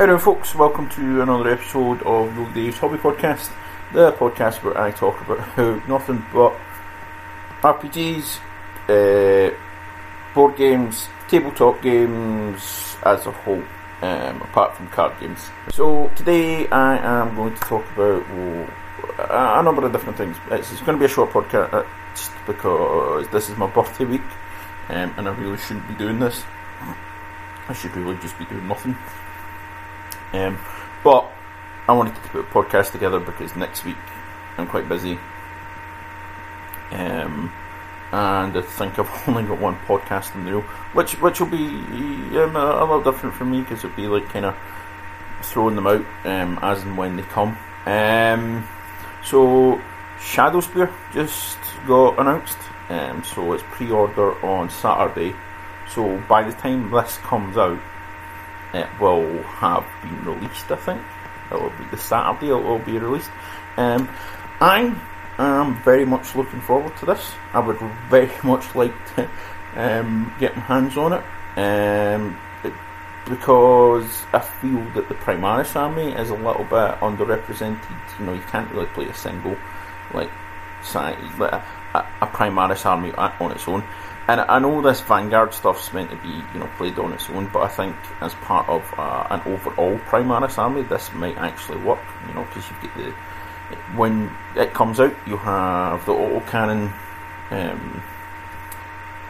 Hello, folks. Welcome to another episode of the Dave's Hobby Podcast, the podcast where I talk about how nothing but RPGs, uh, board games, tabletop games as a whole, um, apart from card games. So today I am going to talk about a number of different things. It's, it's going to be a short podcast because this is my birthday week, um, and I really shouldn't be doing this. I should really just be doing nothing. Um, but I wanted to put a podcast together because next week I'm quite busy. Um, and I think I've only got one podcast in the which which will be um, a, a, little different for me because it'll be like kind of throwing them out um, as and when they come. Um, so Shadowspear just got announced, um, so it's pre-order on Saturday. So by the time this comes out, it will have been released. I think it will be the Saturday. It will be released. Um, I am very much looking forward to this. I would very much like to um, get my hands on it. Um, because I feel that the Primaris army is a little bit underrepresented. You know, you can't really play a single like side, like a, a Primaris army on its own. And I know this Vanguard stuff's meant to be, you know, played on its own, but I think as part of uh, an overall Primaris army, this might actually work. You know, because you get the when it comes out, you have the autocannon. Um,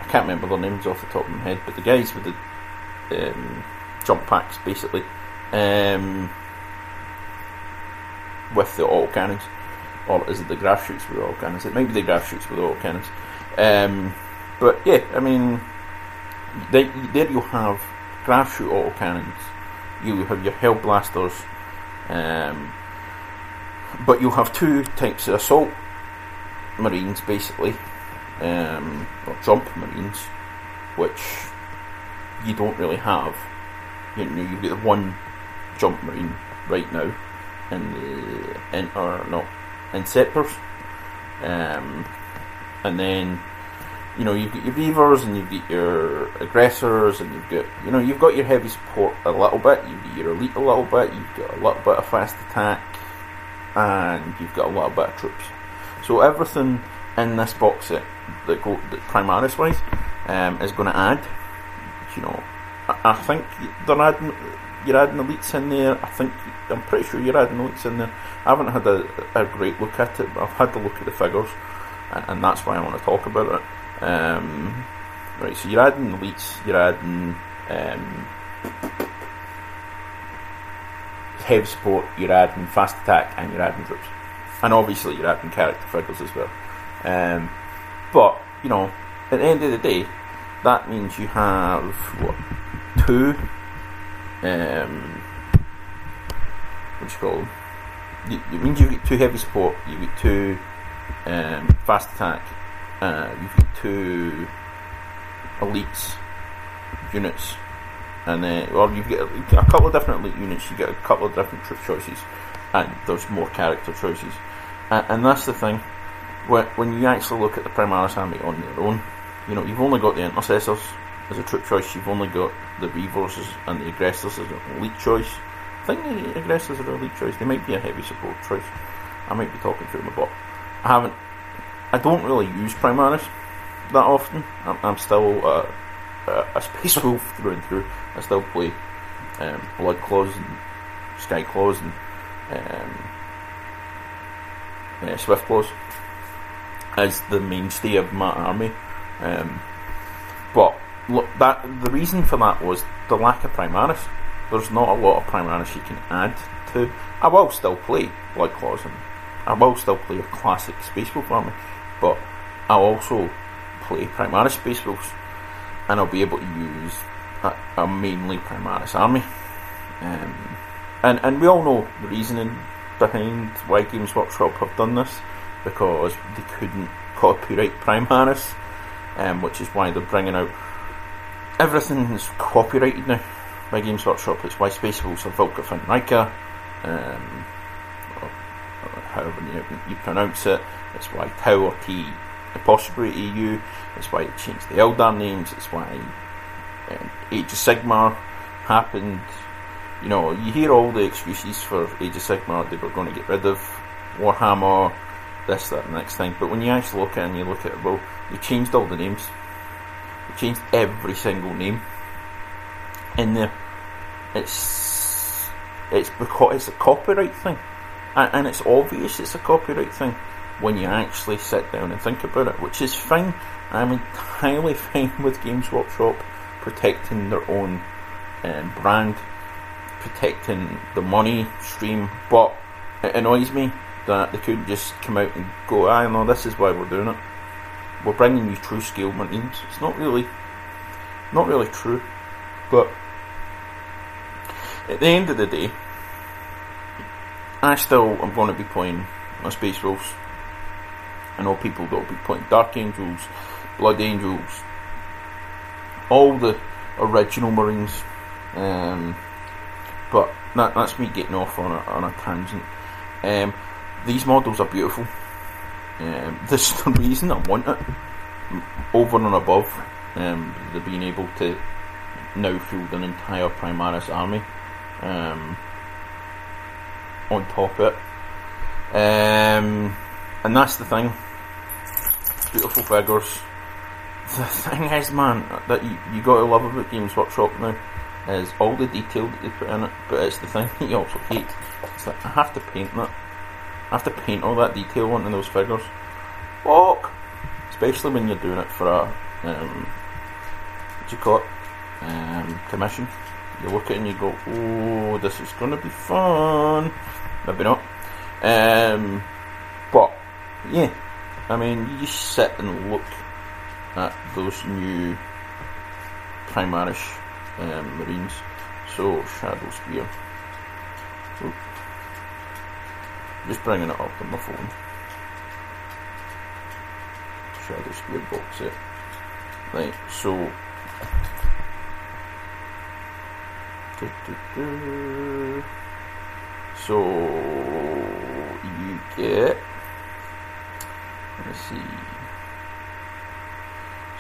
I can't remember their names off the top of my head, but the guys with the um, jump packs, basically, um, with the autocannons, or is it the grav chutes with the autocannons? It might be the grav chutes with autocannons. Um, but yeah, I mean, they, there you have grav chute autocannons, you have your hellblasters, um, but you have two types of assault marines basically, um, or jump marines, which you don't really have. You know, you get one jump marine right now in the in or no inceptors, um, and then you know, you've got your beavers and you've got your aggressors and you've got, you know, you've got your heavy support a little bit, you've got your elite a little bit, you've got a little bit of fast attack, and you've got a little bit of troops. So everything in this box set that go that Primaris wise um, is going to add. You know, I, I, think they're adding you're adding elites in there. I think I'm pretty sure you're adding elites in there. I haven't had a, a great look at it, but I've had to look at the figures, and, and that's why I want to talk about it. Um, right, so you're adding elites, you're adding um, heavy support, you're adding fast attack, and you're adding troops. And obviously, you're adding character figures as well. Um, but, you know, at the end of the day, that means you have, what, two, um, what do you call? It means you get two heavy support, you get two um, fast attack, uh, you've got two elites units, and then well, you've got a couple of different elite units. You get a couple of different troop choices, and there's more character choices. And, and that's the thing. When, when you actually look at the Primaris army on their own, you know you've only got the intercessors as a troop choice. You've only got the reivers and the aggressors as an elite choice. I think the aggressors are an elite choice. They might be a heavy support choice. I might be talking through them, but I haven't I don't really use Primaris that often. I'm, I'm still uh, a Space Wolf through and through. I still play um, Blood Claws and Sky Claws and um, uh, Swift Claws as the mainstay of my army. Um, but look, that the reason for that was the lack of Primaris. There's not a lot of Primaris you can add to. I will still play Blood Claws and I will still play a classic Space Wolf army but I'll also play Primaris Space Wolves and I'll be able to use a, a mainly Primaris army. Um, and, and we all know the reasoning behind why Games Workshop have done this because they couldn't copyright Primaris, um, which is why they're bringing out everything is copyrighted now by Games Workshop. It's why Space Wolves are and Rika, um, however you, you pronounce it. It's why Tower T apostrophe EU. It's why it changed the Eldar names. It's why um, Age of Sigmar happened. you know, you hear all the excuses for Age of Sigmar, they were going to get rid of Warhammer, this, that, and the next thing. But when you actually look at it and you look at it, well, they changed all the names. They changed every single name in there. It's it's because it's a copyright thing, and, and it's obvious it's a copyright thing when you actually sit down and think about it, which is fine. I'm entirely fine with Games Workshop protecting their own um, brand, protecting the money stream, but it annoys me that they couldn't just come out and go, I know this is why we're doing it. We're bringing you true scale Marines. It's not really, not really true, but at the end of the day, I still am going to be playing my Space Wolves. I know people that will be playing Dark Angels, Blood Angels, all the original Marines. Um, but that, that's me getting off on a, on a tangent. Um, these models are beautiful. Um, this is the reason I want it. Over and above um, the being able to now field an entire Primaris army um, on top of it. Um, and that's the thing. Beautiful figures. The thing is, man, that you, you got to love about Games Workshop now is all the detail that they put in it, but it's the thing that you also hate. It's like, I have to paint that. I have to paint all that detail onto those figures. Fuck! Especially when you're doing it for a, um, what do you call it? Um, commission. You look at it and you go, oh, this is going to be fun. Maybe not. Um, but, yeah. I mean, you just sit and look at those new Primarish um, Marines. So, Shadowspear. Oop. Just bringing it up on my phone. Shadowspear box set. Right, so. So you get. Let's see.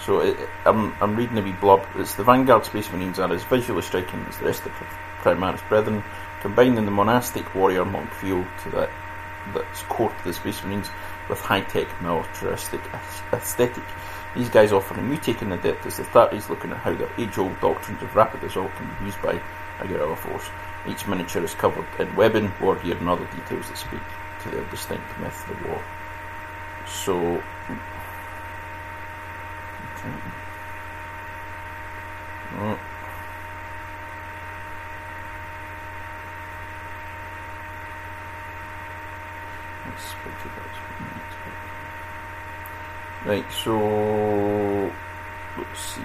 So it, I'm I'm reading a wee blob. It's the Vanguard Space Marines are as visually striking as the rest of the Primaris Brethren, combining the monastic warrior monk feel to that that's core to the Space Marines with high-tech militaristic aesthetic. These guys offer a take on the depth as the 30s looking at how their age-old doctrines of rapid assault can be used by a guerrilla force. Each miniature is covered in webbing, war gear and other details that speak to their distinct method of war. So... Okay. Oh. Right, so let's see.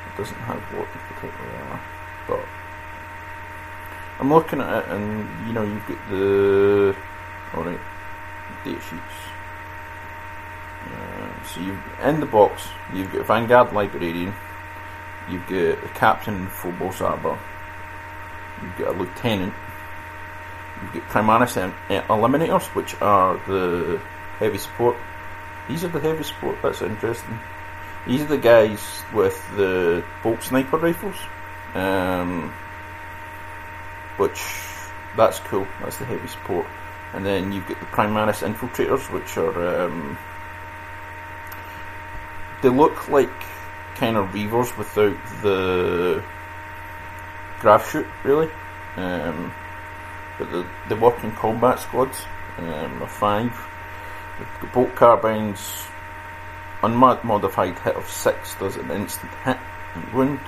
It doesn't have what in particular, but I'm looking at it, and you know, you've got the all right data sheets. Uh, so you in the box, you've got Vanguard Librarian, you've got a Captain Phobos Arbor, you've got a Lieutenant, you get Primaris Eliminators, which are the heavy support. These are the heavy support, that's interesting. These are the guys with the bolt sniper rifles. Um, which, that's cool, that's the heavy support. And then you've got the Primaris Infiltrators, which are, um, they look like kind of Reivers without the grav chute, really. Um, but the, the working combat squads um, are five. The, the bolt carbines, unmodified hit of six does an instant hit and wound.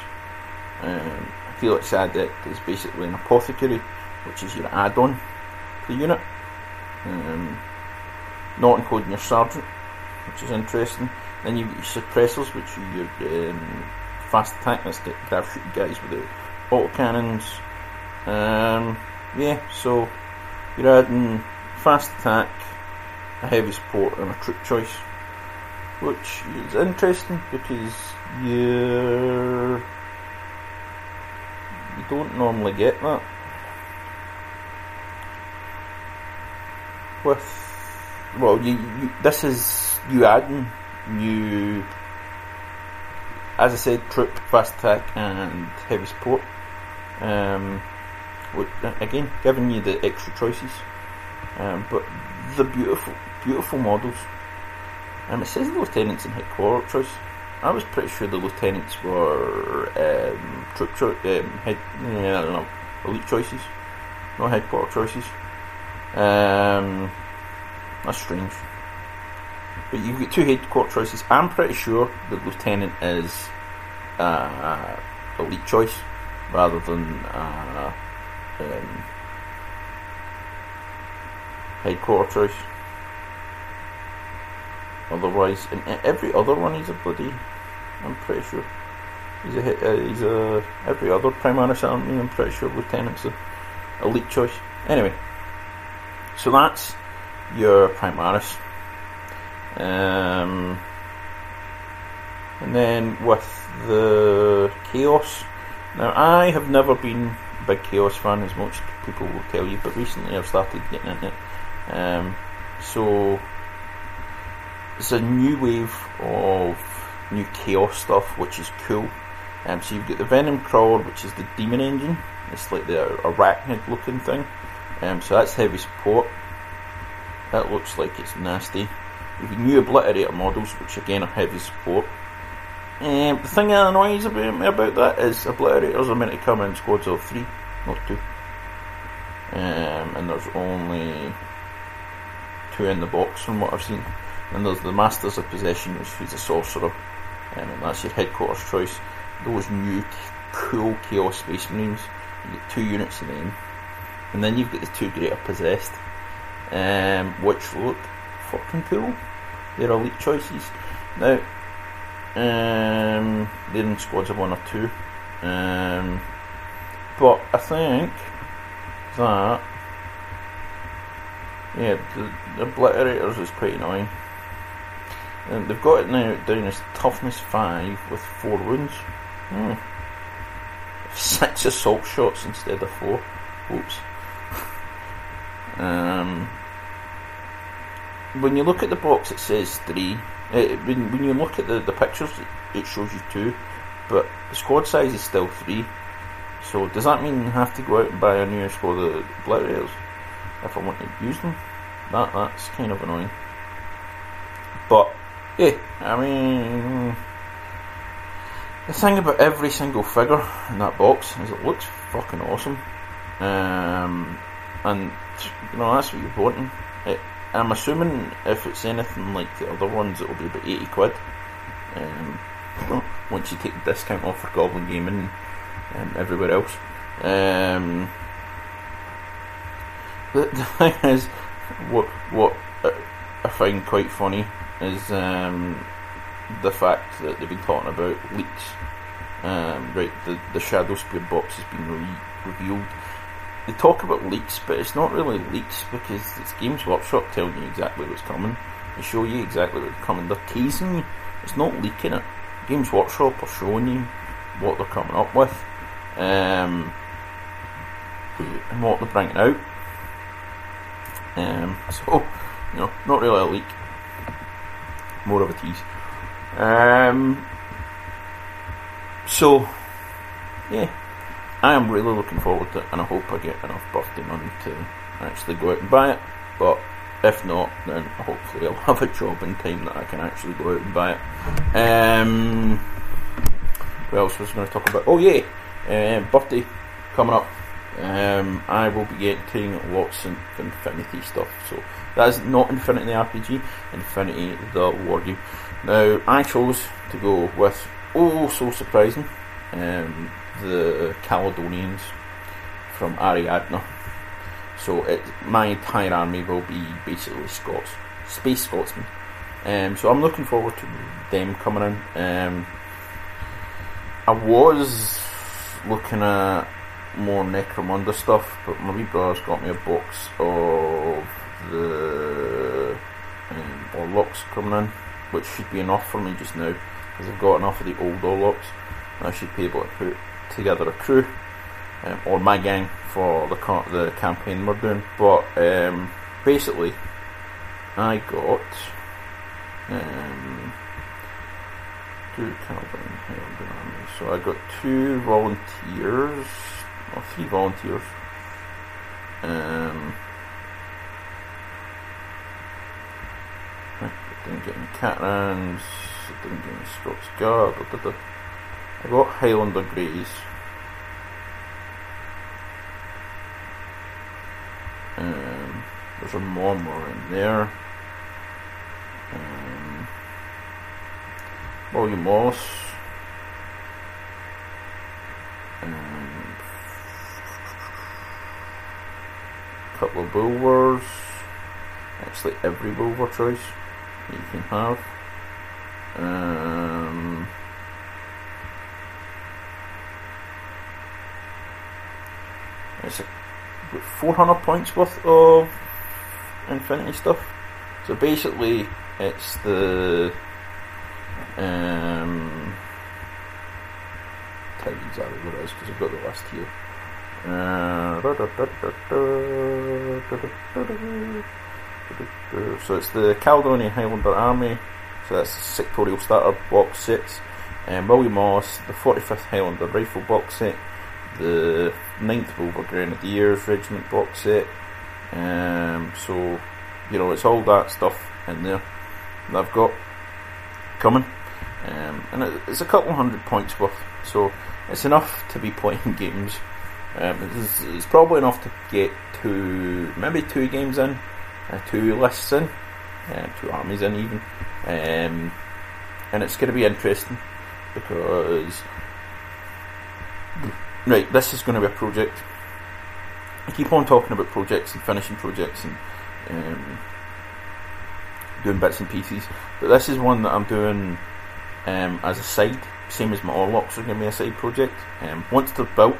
Um, Helix Adept is basically an apothecary, which is your add-on to the unit. Um, not including your sergeant, which is interesting. Then you've got your suppressors, which are your um, fast attack, that's grav shooting guys with the autocannons. Um, yeah, so you're adding fast attack, a heavy support, and a troop choice, which is interesting because you you don't normally get that with well, you, you this is you adding new as I said, troop, fast attack, and heavy support. Um, again, giving you the extra choices. Um, but the beautiful, beautiful models. Um, it says the lieutenants in headquarter choice. I was pretty sure the lieutenants were um, troop cho- um, head, yeah, I don't know, elite choices, not headquarter choices. Um, that's strange. But you've got two headquarter choices. I'm pretty sure the lieutenant is uh, elite choice rather than uh, um, headquarter choice. Otherwise, in every other one, he's a bloody. I'm pretty sure he's a uh, he's a every other Primaris army. I'm pretty sure lieutenant's a elite choice. Anyway, so that's your Primaris. Um, and then with the Chaos. Now, I have never been a big Chaos fan, as most people will tell you, but recently I've started getting into it. Um, so, it's a new wave of new Chaos stuff, which is cool. Um, so you've got the Venom Crawler, which is the Demon Engine. It's like the arachnid looking thing. Um, so that's heavy support. That looks like it's nasty. Got new Obliterator models, which again are heavy support. Um, the thing that annoys about me about that is Obliterators are meant to come in squads of three, not two. Um, and there's only two in the box from what I've seen. And there's the Masters of Possession, which is a sorcerer, um, and that's your headquarters choice. Those new cool Chaos Space Marines, you get two units of them. And then you've got the two Greater Possessed, um, which look fucking cool. They're elite choices. Now, um, they're in squads of one or two. Um, but I think that yeah, the, the obliterators is quite annoying. And they've got it now down as toughness five with four wounds. Hmm. Six assault shots instead of four. Oops. Um, when you look at the box, it says three. Uh, when, when you look at the, the pictures, it shows you two, but the squad size is still three. So does that mean you have to go out and buy a new squad of Obliterators if I want to use them? That that's kind of annoying. But yeah, I mean, the thing about every single figure in that box is it looks fucking awesome. Um, and you know that's what you're wanting. It, I'm assuming if it's anything like the other ones, it'll be about 80 quid. Um, once you take the discount off for Goblin Gaming and everywhere else. Um, the, the thing is, what what I find quite funny is um, the fact that they've been talking about leaks. Um, right, the the Shadowspear box has been re- revealed they talk about leaks, but it's not really leaks because it's Games Workshop telling you exactly what's coming. They show you exactly what's coming. They're teasing you. It's not leaking it. Games Workshop are showing you what they're coming up with, um, and what they're bringing out. Um, so, you know, not really a leak. More of a tease. Um, so, yeah, I am really looking forward to it, and I hope I get enough birthday money to actually go out and buy it. But if not, then hopefully I'll have a job in time that I can actually go out and buy it. Um, what else was I going to talk about? Oh yeah, um, birthday coming up. Um, I will be getting lots of Infinity stuff. So that is not Infinity RPG, Infinity the war. Now I chose to go with oh so surprising. Um, the Caledonians from Ariadna. So it, my entire army will be basically Scots, space Scotsmen. Um, so I'm looking forward to them coming in. Um, I was looking at more Necromunda stuff, but my wee brother's got me a box of the um, Orlocks coming in, which should be enough for me just now, because I've got enough of the old Orlocks. I should be able to put together a crew, um, or my gang for the the campaign we're doing. But um, basically, I got um, two Calvin. So I got two volunteers, or three volunteers. Um, I didn't get any Caterans, I didn't get any Scots Guard, da. Got Highlander Greys. Um, there's a Mormor in there. Um, William Moss. Um, couple of Wulvers. Actually, every Wulver choice you can have. Um, it's a, 400 points worth of Infinity stuff. So basically, it's the um, tell you exactly what it is because I've got the list here. Uh, so it's the Caledonian Highlander Army. So that's sectorial starter box sets. Um, William Moss, the 45th Highlander Rifle box set, the ninth 9th Wulver Grenadiers Regiment box set. Um, so, you know, it's all that stuff in there that I've got coming. Um, and it, it's a couple hundred points worth, so it's enough to be playing games. Um, it's, it's, probably enough to get two, maybe two games in, uh, two lists in, uh, two armies in even. Um, and it's going to be interesting because, right, this is going to be a project. I keep on talking about projects and finishing projects and um, doing bits and pieces, but this is one that I'm doing um, as a side, same as my Orlocks are going to be a side project. Um, once they're built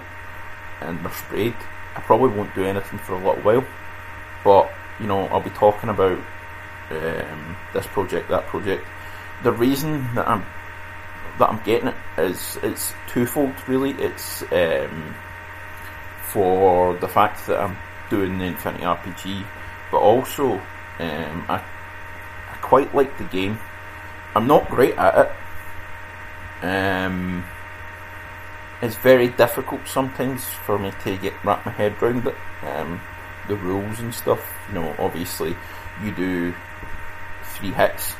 and they're sprayed, I probably won't do anything for a little while, but you know I'll be talking about um, this project, that project. The reason that I'm that I'm getting it is it's twofold really. It's um, for the fact that I'm doing the Infinity RPG, but also um, I I quite like the game. I'm not great at it, um, it's very difficult sometimes for me to get wrap my head around it. Um, the rules and stuff. You know, obviously you do three hits,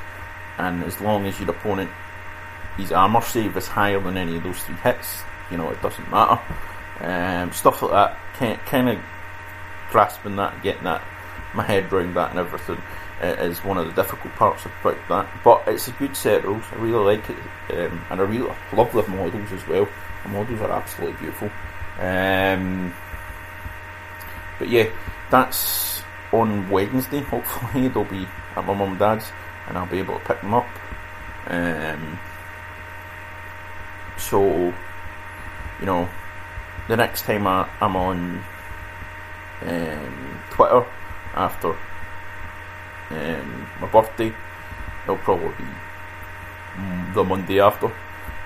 and as long as your opponent his armor save is higher than any of those three hits, you know it doesn't matter. Um, stuff like that, kind of grasping that, getting that my head around that, and everything is one of the difficult parts about that. But it's a good set of rules. I really like it, um, and I really love the models as well. The models are absolutely beautiful. Um, but yeah, that's on Wednesday. Hopefully, they'll be at my mum and dad's, and I'll be able to pick them up. Um, so, you know, the next time I, am on um, Twitter after um, my birthday. It'll probably be the Monday after,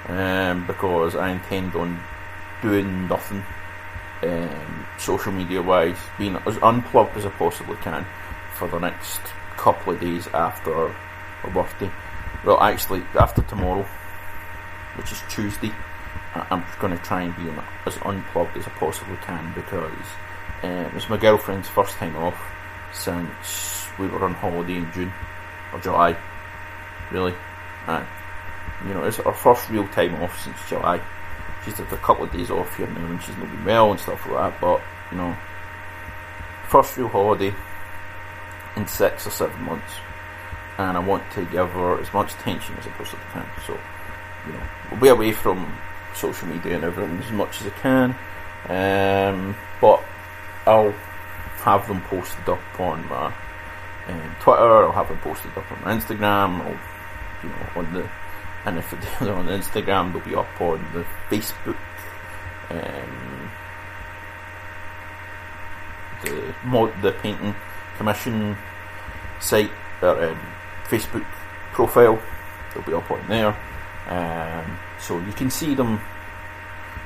um, because I intend on doing nothing um, social media wise, being as unplugged as I possibly can for the next couple of days after my birthday. Well, actually, after tomorrow, which is Tuesday, I'm going to try and be as unplugged as I possibly can because um, it's my girlfriend's first time off since we were on holiday in June or July, really. And, you know, it's our first real time off since July. She's had a couple of days off here now and she's not been well and stuff like that, but, you know, first real holiday in six or seven months. And I want to give her as much attention as I possibly can. So, you know, be away from social media and everything as much as I can. Um, but I'll have them posted up on my um, Twitter. I'll have them posted up on my Instagram. You know, on the and if they're on Instagram, they'll be up on the Facebook. Um, the mod, the painting commission site, or um, Facebook profile. They'll be up on there, um, so you can see them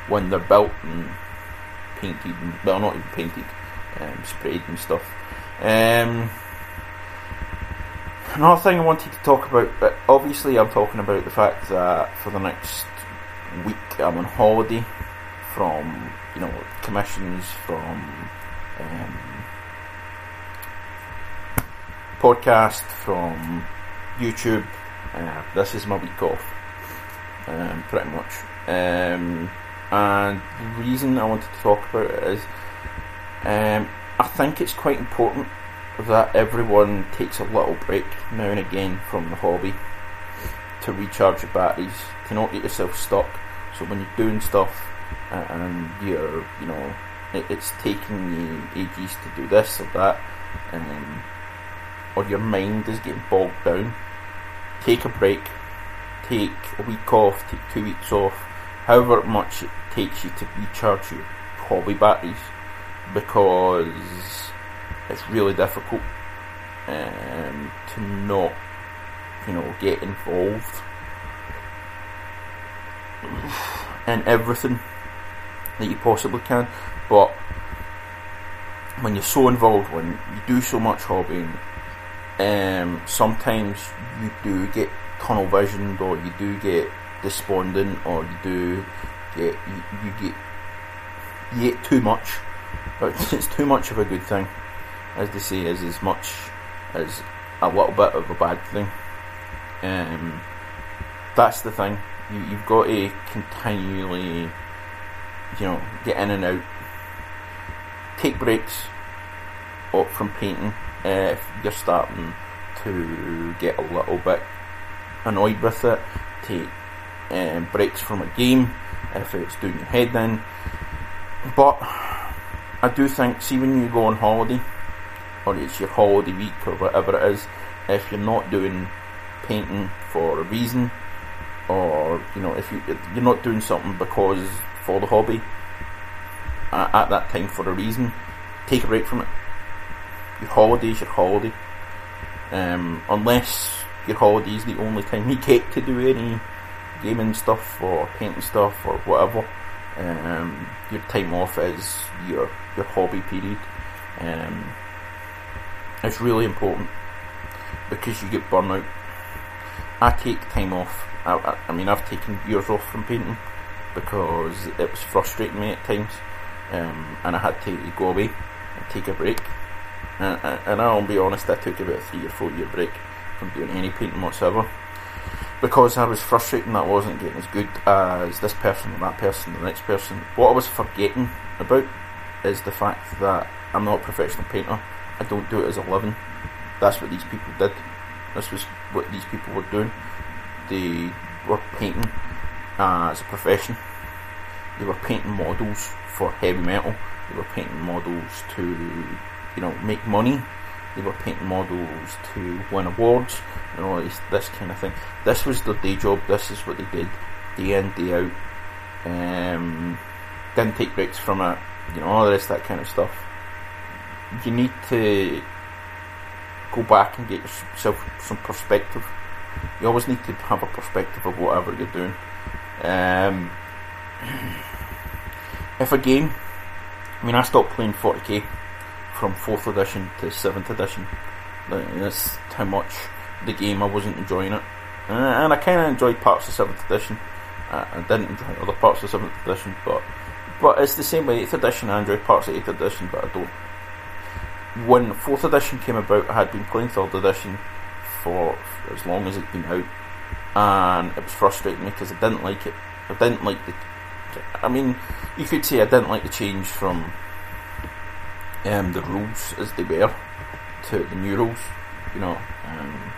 when they're built and painted. And, well, not even painted, um, sprayed and stuff. Um, Another thing I wanted to talk about, but obviously I'm talking about the fact that for the next week I'm on holiday from, you know, commissions from um, podcast, from YouTube. Uh, this is my week off, um, pretty much. Um, and the reason I wanted to talk about it is um, I think it's quite important that everyone takes a little break now and again from the hobby to recharge your batteries, to not get yourself stuck. So when you're doing stuff and you're, you know, it's taking you ages to do this or that, um, or your mind is getting bogged down, take a break, take a week off, take two weeks off, however much it takes you to recharge your hobby batteries because it's really difficult um, to not, you know, get involved in everything that you possibly can. But when you're so involved, when you do so much hobbying, um, sometimes you do get tunnel visioned, or you do get despondent, or you do get you, you get you get too much. But it's too much of a good thing, as they say, is as much as a little bit of a bad thing. Um, that's the thing. You, you've got to continually, you know, get in and out. Take breaks up from painting if you're starting to get a little bit annoyed with it. Take um, breaks from a game if it's doing your head in. But I do think, see, when you go on holiday, or it's your holiday week or whatever it is, if you're not doing painting for a reason, or you know, if you you're not doing something because for the hobby at, at that time for a reason, take a break from it. Your holiday is your holiday, um, unless your holiday is the only time you get to do any gaming stuff or painting stuff or whatever. Um, your time off is your your hobby period. Um, it's really important because you get burnout. I take time off. I, I, I, mean, I've taken years off from painting because it was frustrating me at times, um, and I had to go away and take a break. And, and I'll be honest, I took about a three or four year break from doing any painting whatsoever because I was frustrated that I wasn't getting as good as this person, that person, the next person. What I was forgetting about is the fact that I'm not a professional painter. I don't do it as a living. That's what these people did. This was what these people were doing. They were painting as a profession. They were painting models for heavy metal. They were painting models to, you know, make money. They were painting models to win awards and all this, this kind of thing. This was their day job. This is what they did day in day out. Um, didn't take breaks from it. You know all this that kind of stuff. You need to go back and get yourself some perspective. You always need to have a perspective of whatever you're doing. Um, if a game, I mean, I stopped playing 40k from 4th edition to 7th edition. That's how much the game I wasn't enjoying it. and I kind of enjoyed parts of 7th edition. I didn't enjoy other parts of 7th edition, but but it's the same with 8th edition. I enjoyed parts of 8th edition, but I don't when fourth edition came about, I had been playing third edition for as long as it'd been out, and it was frustrating me because I didn't like it. I didn't like the. I mean, you could say I didn't like the change from um, the rules as they were to the new rules. You know, um,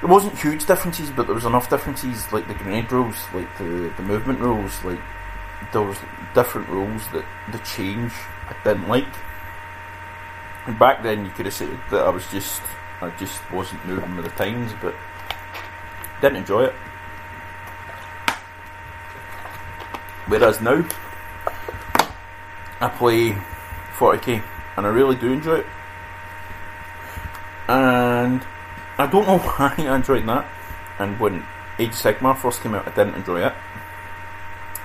there wasn't huge differences, but there was enough differences, like the grenade rules, like the the movement rules, like there was different rules that the change I didn't like And back then you could have said that I was just I just wasn't moving with the times, but didn't enjoy it. Whereas now I play 40k and I really do enjoy it. And I don't know why I enjoyed that. And when Age of Sigmar first came out, I didn't enjoy it.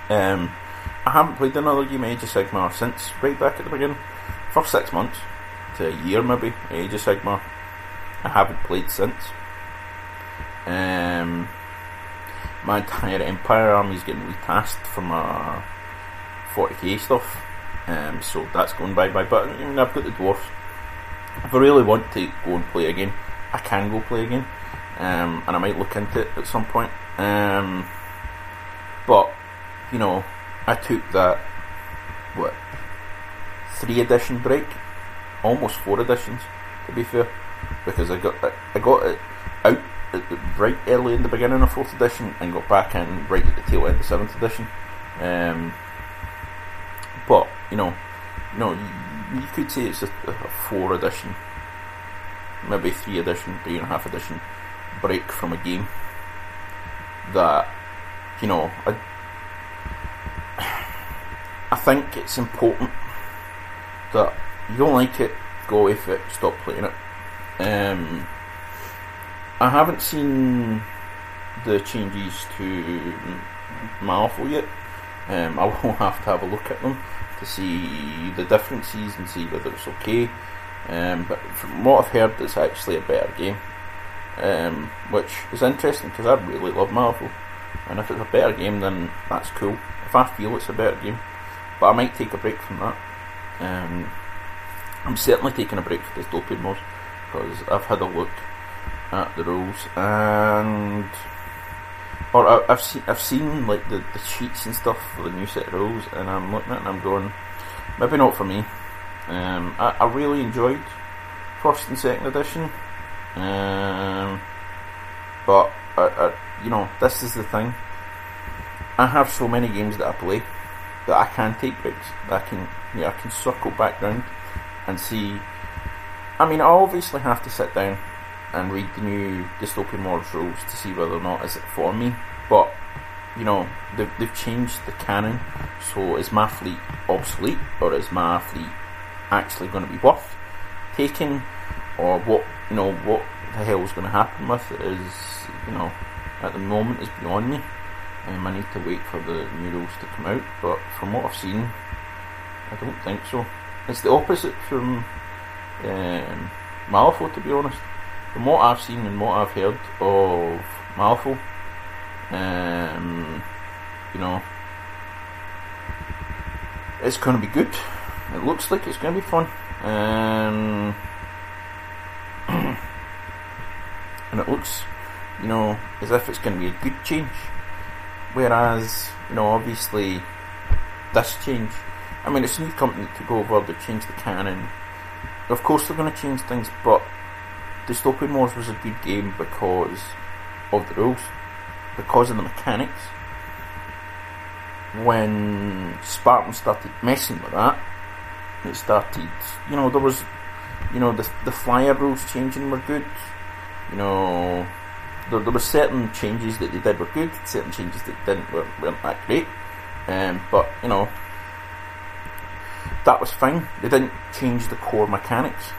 Um, I haven't played another game Age of Sigmar since right back at the beginning. First six months to a year maybe, Age of Sigmar. I haven't played since. Um, my entire Empire army is getting retasked for my 40k stuff, um, so that's going bye bye. But I mean, I've got the dwarfs. If I really want to go and play again, I can go play again, um, and I might look into it at some point. Um, but you know, I took that what three edition break, almost four editions to be fair, because I got I got it out right early in the beginning of fourth edition and got back in right at the tail end of seventh edition. Um, but you know, you you, you could say it's a, a, four edition, maybe three edition, three and a half edition break from a game that you know I I think it's important that you don't like it, go away it, stop playing it. Um, I haven't seen the changes to Malifaux yet. Um, I will have to have a look at them to see the differences and see whether it's okay. Um, but from what I've heard, it's actually a better game, um, which is interesting because I really love Marvel. And if it's a better game, then that's cool. If I feel it's a better game, but I might take a break from that. Um, I'm certainly taking a break for Dystopian Wars because I've had a look at the rules and or I, have seen I've seen like the, the cheats and stuff for the new set of rules and I'm looking at it and I'm going maybe not for me. Um, I, I really enjoyed first and second edition, um, but I, I, you know this is the thing. I have so many games that I play that I can take breaks. That I can, you know, I can circle back round and see. I mean, I obviously have to sit down and read the new Dystopian Wars rules to see whether or not is it for me. But you know, they've, they've changed the canon. So is my fleet obsolete, or is my fleet actually going to be worth taking, or what? You know, what the hell is going to happen with it is, you know, at the moment is beyond me. Um, I need to wait for the new rules to come out, but from what I've seen, I don't think so. It's the opposite from um, Malifaux, to be honest. From what I've seen and what I've heard of Malifaux, um, you know, it's going to be good. It looks like it's going to be fun. Um, and it looks, you know, as if it's going to be a good change. Whereas, you know, obviously, this change, I mean, it's a new company to go over, they change the canon. Of course, they're going to change things, but Dystopian Wars was a good game because of the rules, because of the mechanics. When Spartan started messing with that, it started, you know, there was, you know, the, the flyer rules changing were good. You know, there, there were certain changes that they did were good, certain changes that didn't were, weren't that great. Um, but you know, that was fine. They didn't change the core mechanics.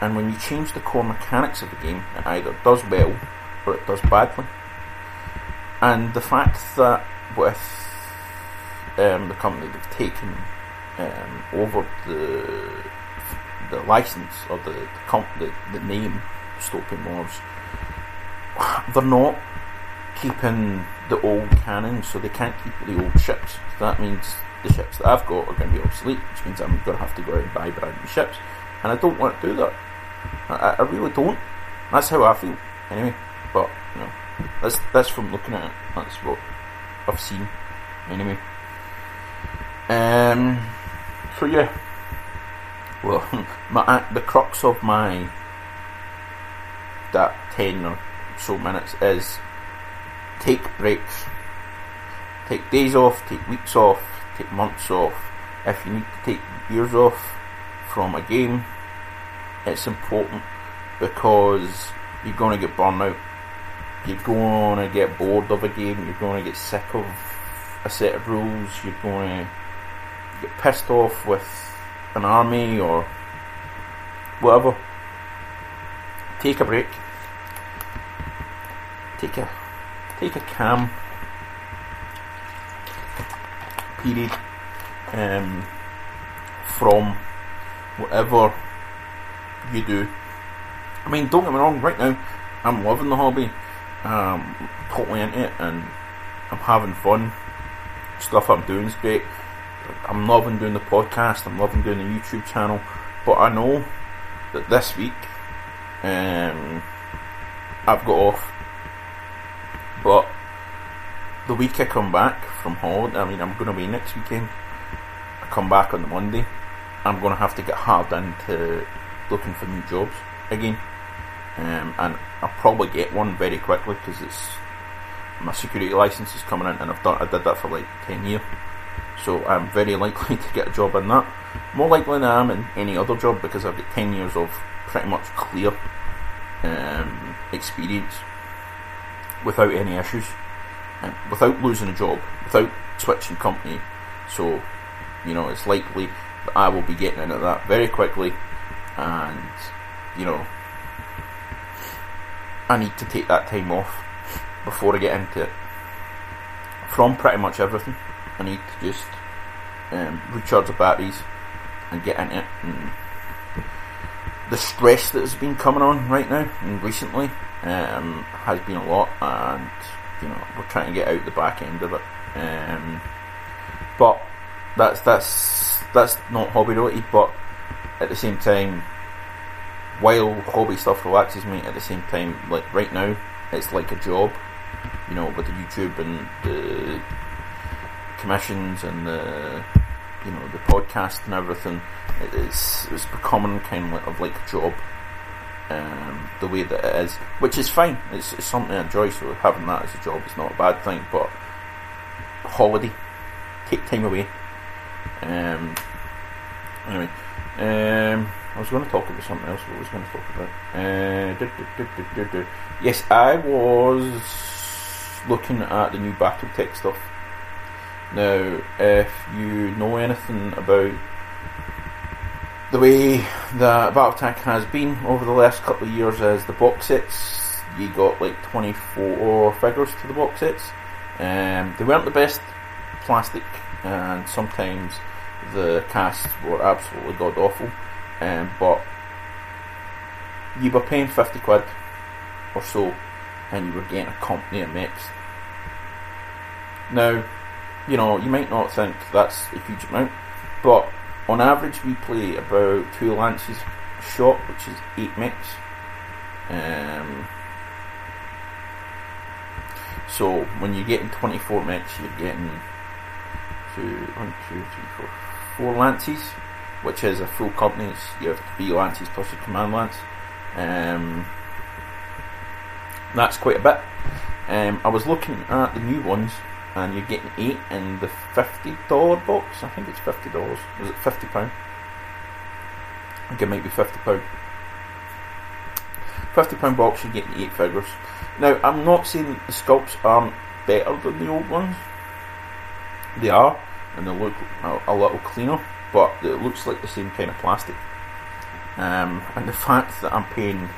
And when you change the core mechanics of the game, it either does well or it does badly. And the fact that with um, the company they've taken um, over the the license or the the, comp- the, the name Dystopian Wars they're not keeping the old canon, so they can't keep the old ships. That means the ships that I've got are going to be obsolete, which means I'm going to have to go out and buy brand new ships. And I don't want to do that. I, I really don't. That's how I feel, anyway. But, you know, that's, that's from looking at it. That's what I've seen, anyway. Um, so yeah. Well, my, the crux of my that 10 or so minutes is take breaks. Take days off, take weeks off, take months off. If you need to take years off from a game, it's important because you're going to get burned out. You're going to get bored of a game. You're going to get sick of a set of rules. You're going to get pissed off with an army or whatever. Take a break take a take a cam period um, from whatever you do I mean, don't get me wrong. Right now, I'm loving the hobby. Um, totally into it, and I'm having fun. Stuff I'm doing is great. I'm loving doing the podcast. I'm loving doing the YouTube channel. But I know that this week, um, I've got off. But the week I come back from holiday, I mean, I'm going to be next weekend. I come back on the Monday. I'm going to have to get hard into looking for new jobs again. Um, and I'll probably get one very quickly because it's my security license is coming in, and I've done I did that for like ten years, so I'm very likely to get a job in that. More likely than I am in any other job because I've got ten years of pretty much clear um, experience without any issues, and without losing a job, without switching company. So, you know, it's likely that I will be getting into that very quickly, and you know, I need to take that time off before I get into it. From pretty much everything, I need to just um, recharge the batteries and get into it. And the stress that has been coming on right now and recently um, has been a lot, and you know we're trying to get out the back end of it. Um, but that's that's that's not hobby related, but at the same time, while hobby stuff relaxes me, at the same time, like right now, it's like a job. You know, with the YouTube and the commissions and the you know the podcast and everything, it's it's becoming kind of like, a job. Um, the way that it is, which is fine. It's, it's something I enjoy. So having that as a job is not a bad thing. But holiday, take time away. Um, anyway, um, I was going to talk about something else. What I was going to talk about? Uh, yes, I was looking at the new BattleTech stuff. Now, if you know anything about the way that BattleTech has been over the last couple of years, as the box sets, you got like 24 figures to the box sets. Um, they weren't the best plastic, and sometimes the casts were absolutely god awful. Um, but you were paying 50 quid or so and you were getting a company of mechs. Now, you know, you might not think that's a huge amount, but on average we play about two lances a shot, which is eight mechs. Um, so when you're getting 24 mechs, you're getting two, one, two, three, four, four lances which is a full company. It's, you have three lances plus your command lance. Um, that's quite a bit. Um, I was looking at the new ones, and you're getting eight in the fifty dollar box. I think it's fifty dollars. Is it fifty pound? I think it might be fifty pound. Fifty pound box, you're getting eight figures. Now, I'm not saying the sculpts aren't better than the old ones. They are, and they look a, a little cleaner but it looks like the same kind of plastic. Um, and the fact that I'm paying,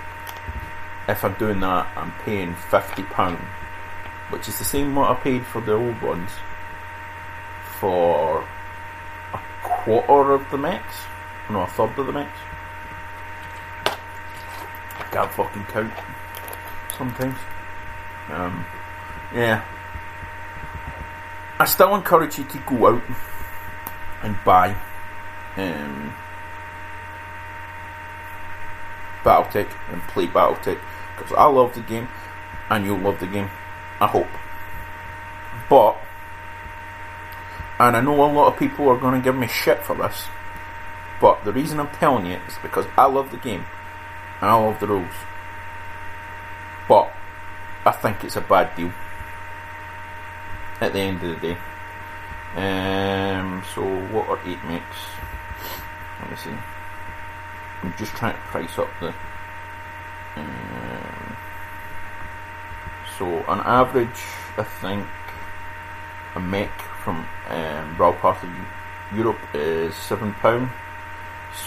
if I'm doing that, I'm paying fifty pound, which is the same what I paid for the old ones, for a quarter of the mechs, no, a third of the. I can't fucking count sometimes. Um, yeah. I still encourage you to go out and buy um, Battletech and play Battletech because I love the game and you'll love the game. I hope. But, and I know a lot of people are going to give me shit for this, but the reason I'm telling you is because I love the game and I love the rules. But I think it's a bad deal at the end of the day. Um, so what are eight mechs? Let me see. I'm just trying to price up the. Um, so on average, I think a mech from um, Brawl part of Europe is seven pound.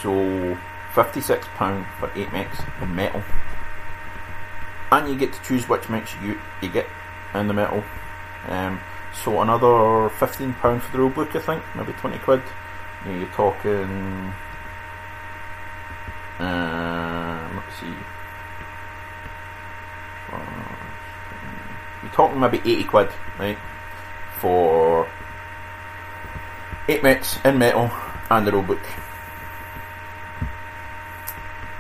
So fifty six pound for eight mechs in metal, and you get to choose which mechs you you get in the metal. Um, so another fifteen pound for the rule book, I think, maybe twenty quid. You're talking. Um, let's see. Uh, you're talking maybe eighty quid, right, for eight mechs in metal and the rule book.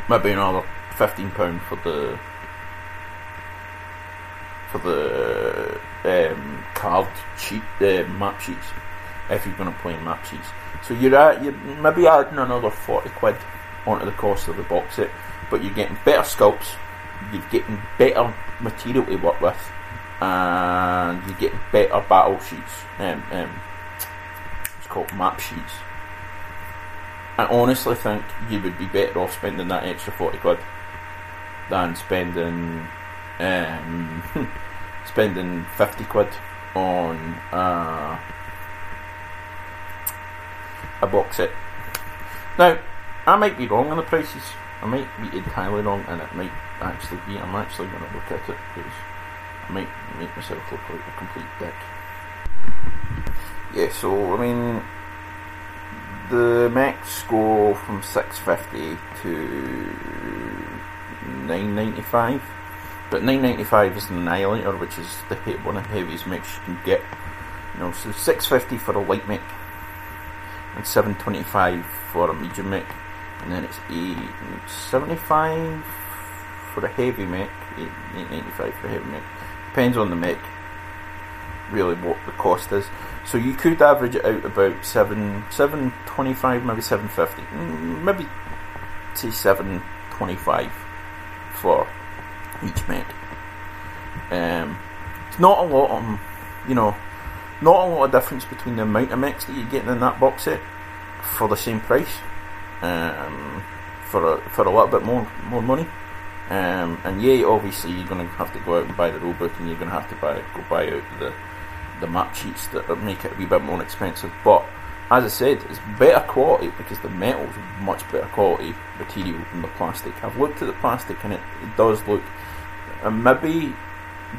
Maybe another fifteen pound for the for the um, card sheet, uh, map sheets, if you're going to play map sheets. So you're at, you're maybe adding another 40 quid onto the cost of the box set, but you're getting better sculpts, you're getting better material to work with, and you're getting better battle sheets. Um, um, it's called map sheets. I honestly think you would be better off spending that extra 40 quid than spending um, spending 50 quid on uh, a box set. Now, I might be wrong on the prices. I might be entirely wrong, and it might actually be. I'm actually going to look at it because I might make myself look like a complete dick. Yeah, so I mean, the mechs go from 650 to 995 but 995 is an Annihilator, which is the one of the heaviest mechs you can get. You know, so 650 for a light mech, and 725 for a medium mech, and then it's 875 for a heavy mech, 895 for a heavy mech. Depends on the mech, really what the cost is. So you could average it out about seven, seven twenty-five, maybe seven fifty, mm, maybe say seven twenty-five for each mech. Um, it's not a lot of, you know, not a lot of difference between the amount of mechs that you're getting in that box set for the same price. Um, for a, for a little bit more more money. Um, and yeah, obviously you're going to have to go out and buy the rulebook, and you're going to have to buy go buy out the the map sheets that make it a wee bit more expensive. But as I said, it's better quality because the metal's much better quality material than the plastic. I've looked at the plastic and it, it does look and maybe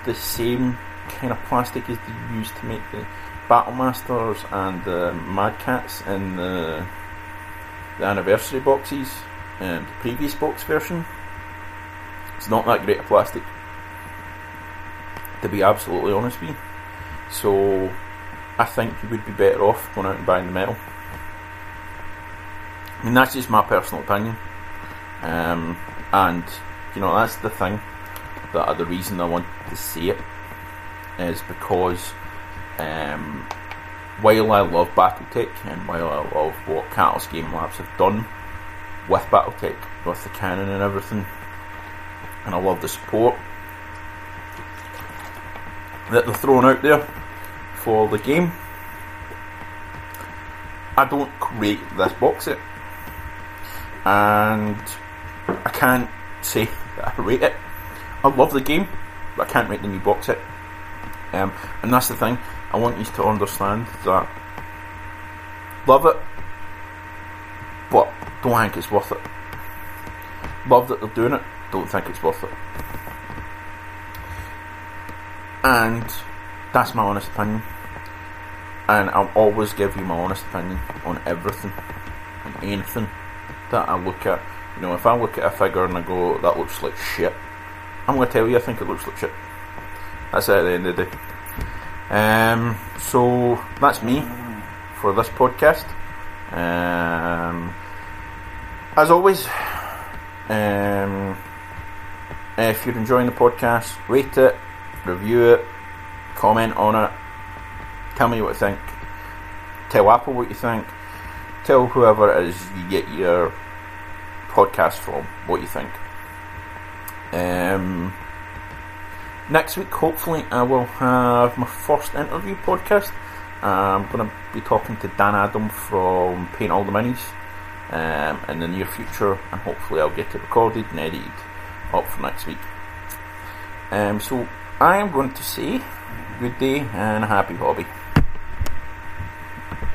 the same kind of plastic as they used to make the Battlemasters and the Mad Cats in the, the anniversary boxes and the previous box version. It's not that great a plastic, to be absolutely honest with you. So I think you would be better off going out and buying the metal. I mean, that's just my personal opinion. Um, and, you know, that's the thing that the reason I want to see it is because um, while I love Battletech and while I love what Catalyst Game Labs have done with Battletech, with the canon and everything, and I love the support that they're throwing out there for the game, I don't rate this box set. And I can't say that I rate it I love the game, but I can't rate the new box set. Um, and that's the thing. I want you to understand that love it, but don't think it's worth it. Love that they're doing it, don't think it's worth it. And that's my honest opinion. And I'll always give you my honest opinion on everything and anything that I look at. You know, if I look at a figure and I go, that looks like shit, I'm going to tell you, I think it looks like shit. That's it at the end of the day. Um, so that's me for this podcast. Um, as always, um, if you're enjoying the podcast, rate it, review it, comment on it, tell me what you think, tell Apple what you think, tell whoever it is you get your podcast from what you think. Um, next week, hopefully, I will have my first interview podcast. I'm going to be talking to Dan Adam from Paint All the Minis um, in the near future, and hopefully, I'll get it recorded and edited up for next week. Um, so, I am going to say good day and a happy hobby.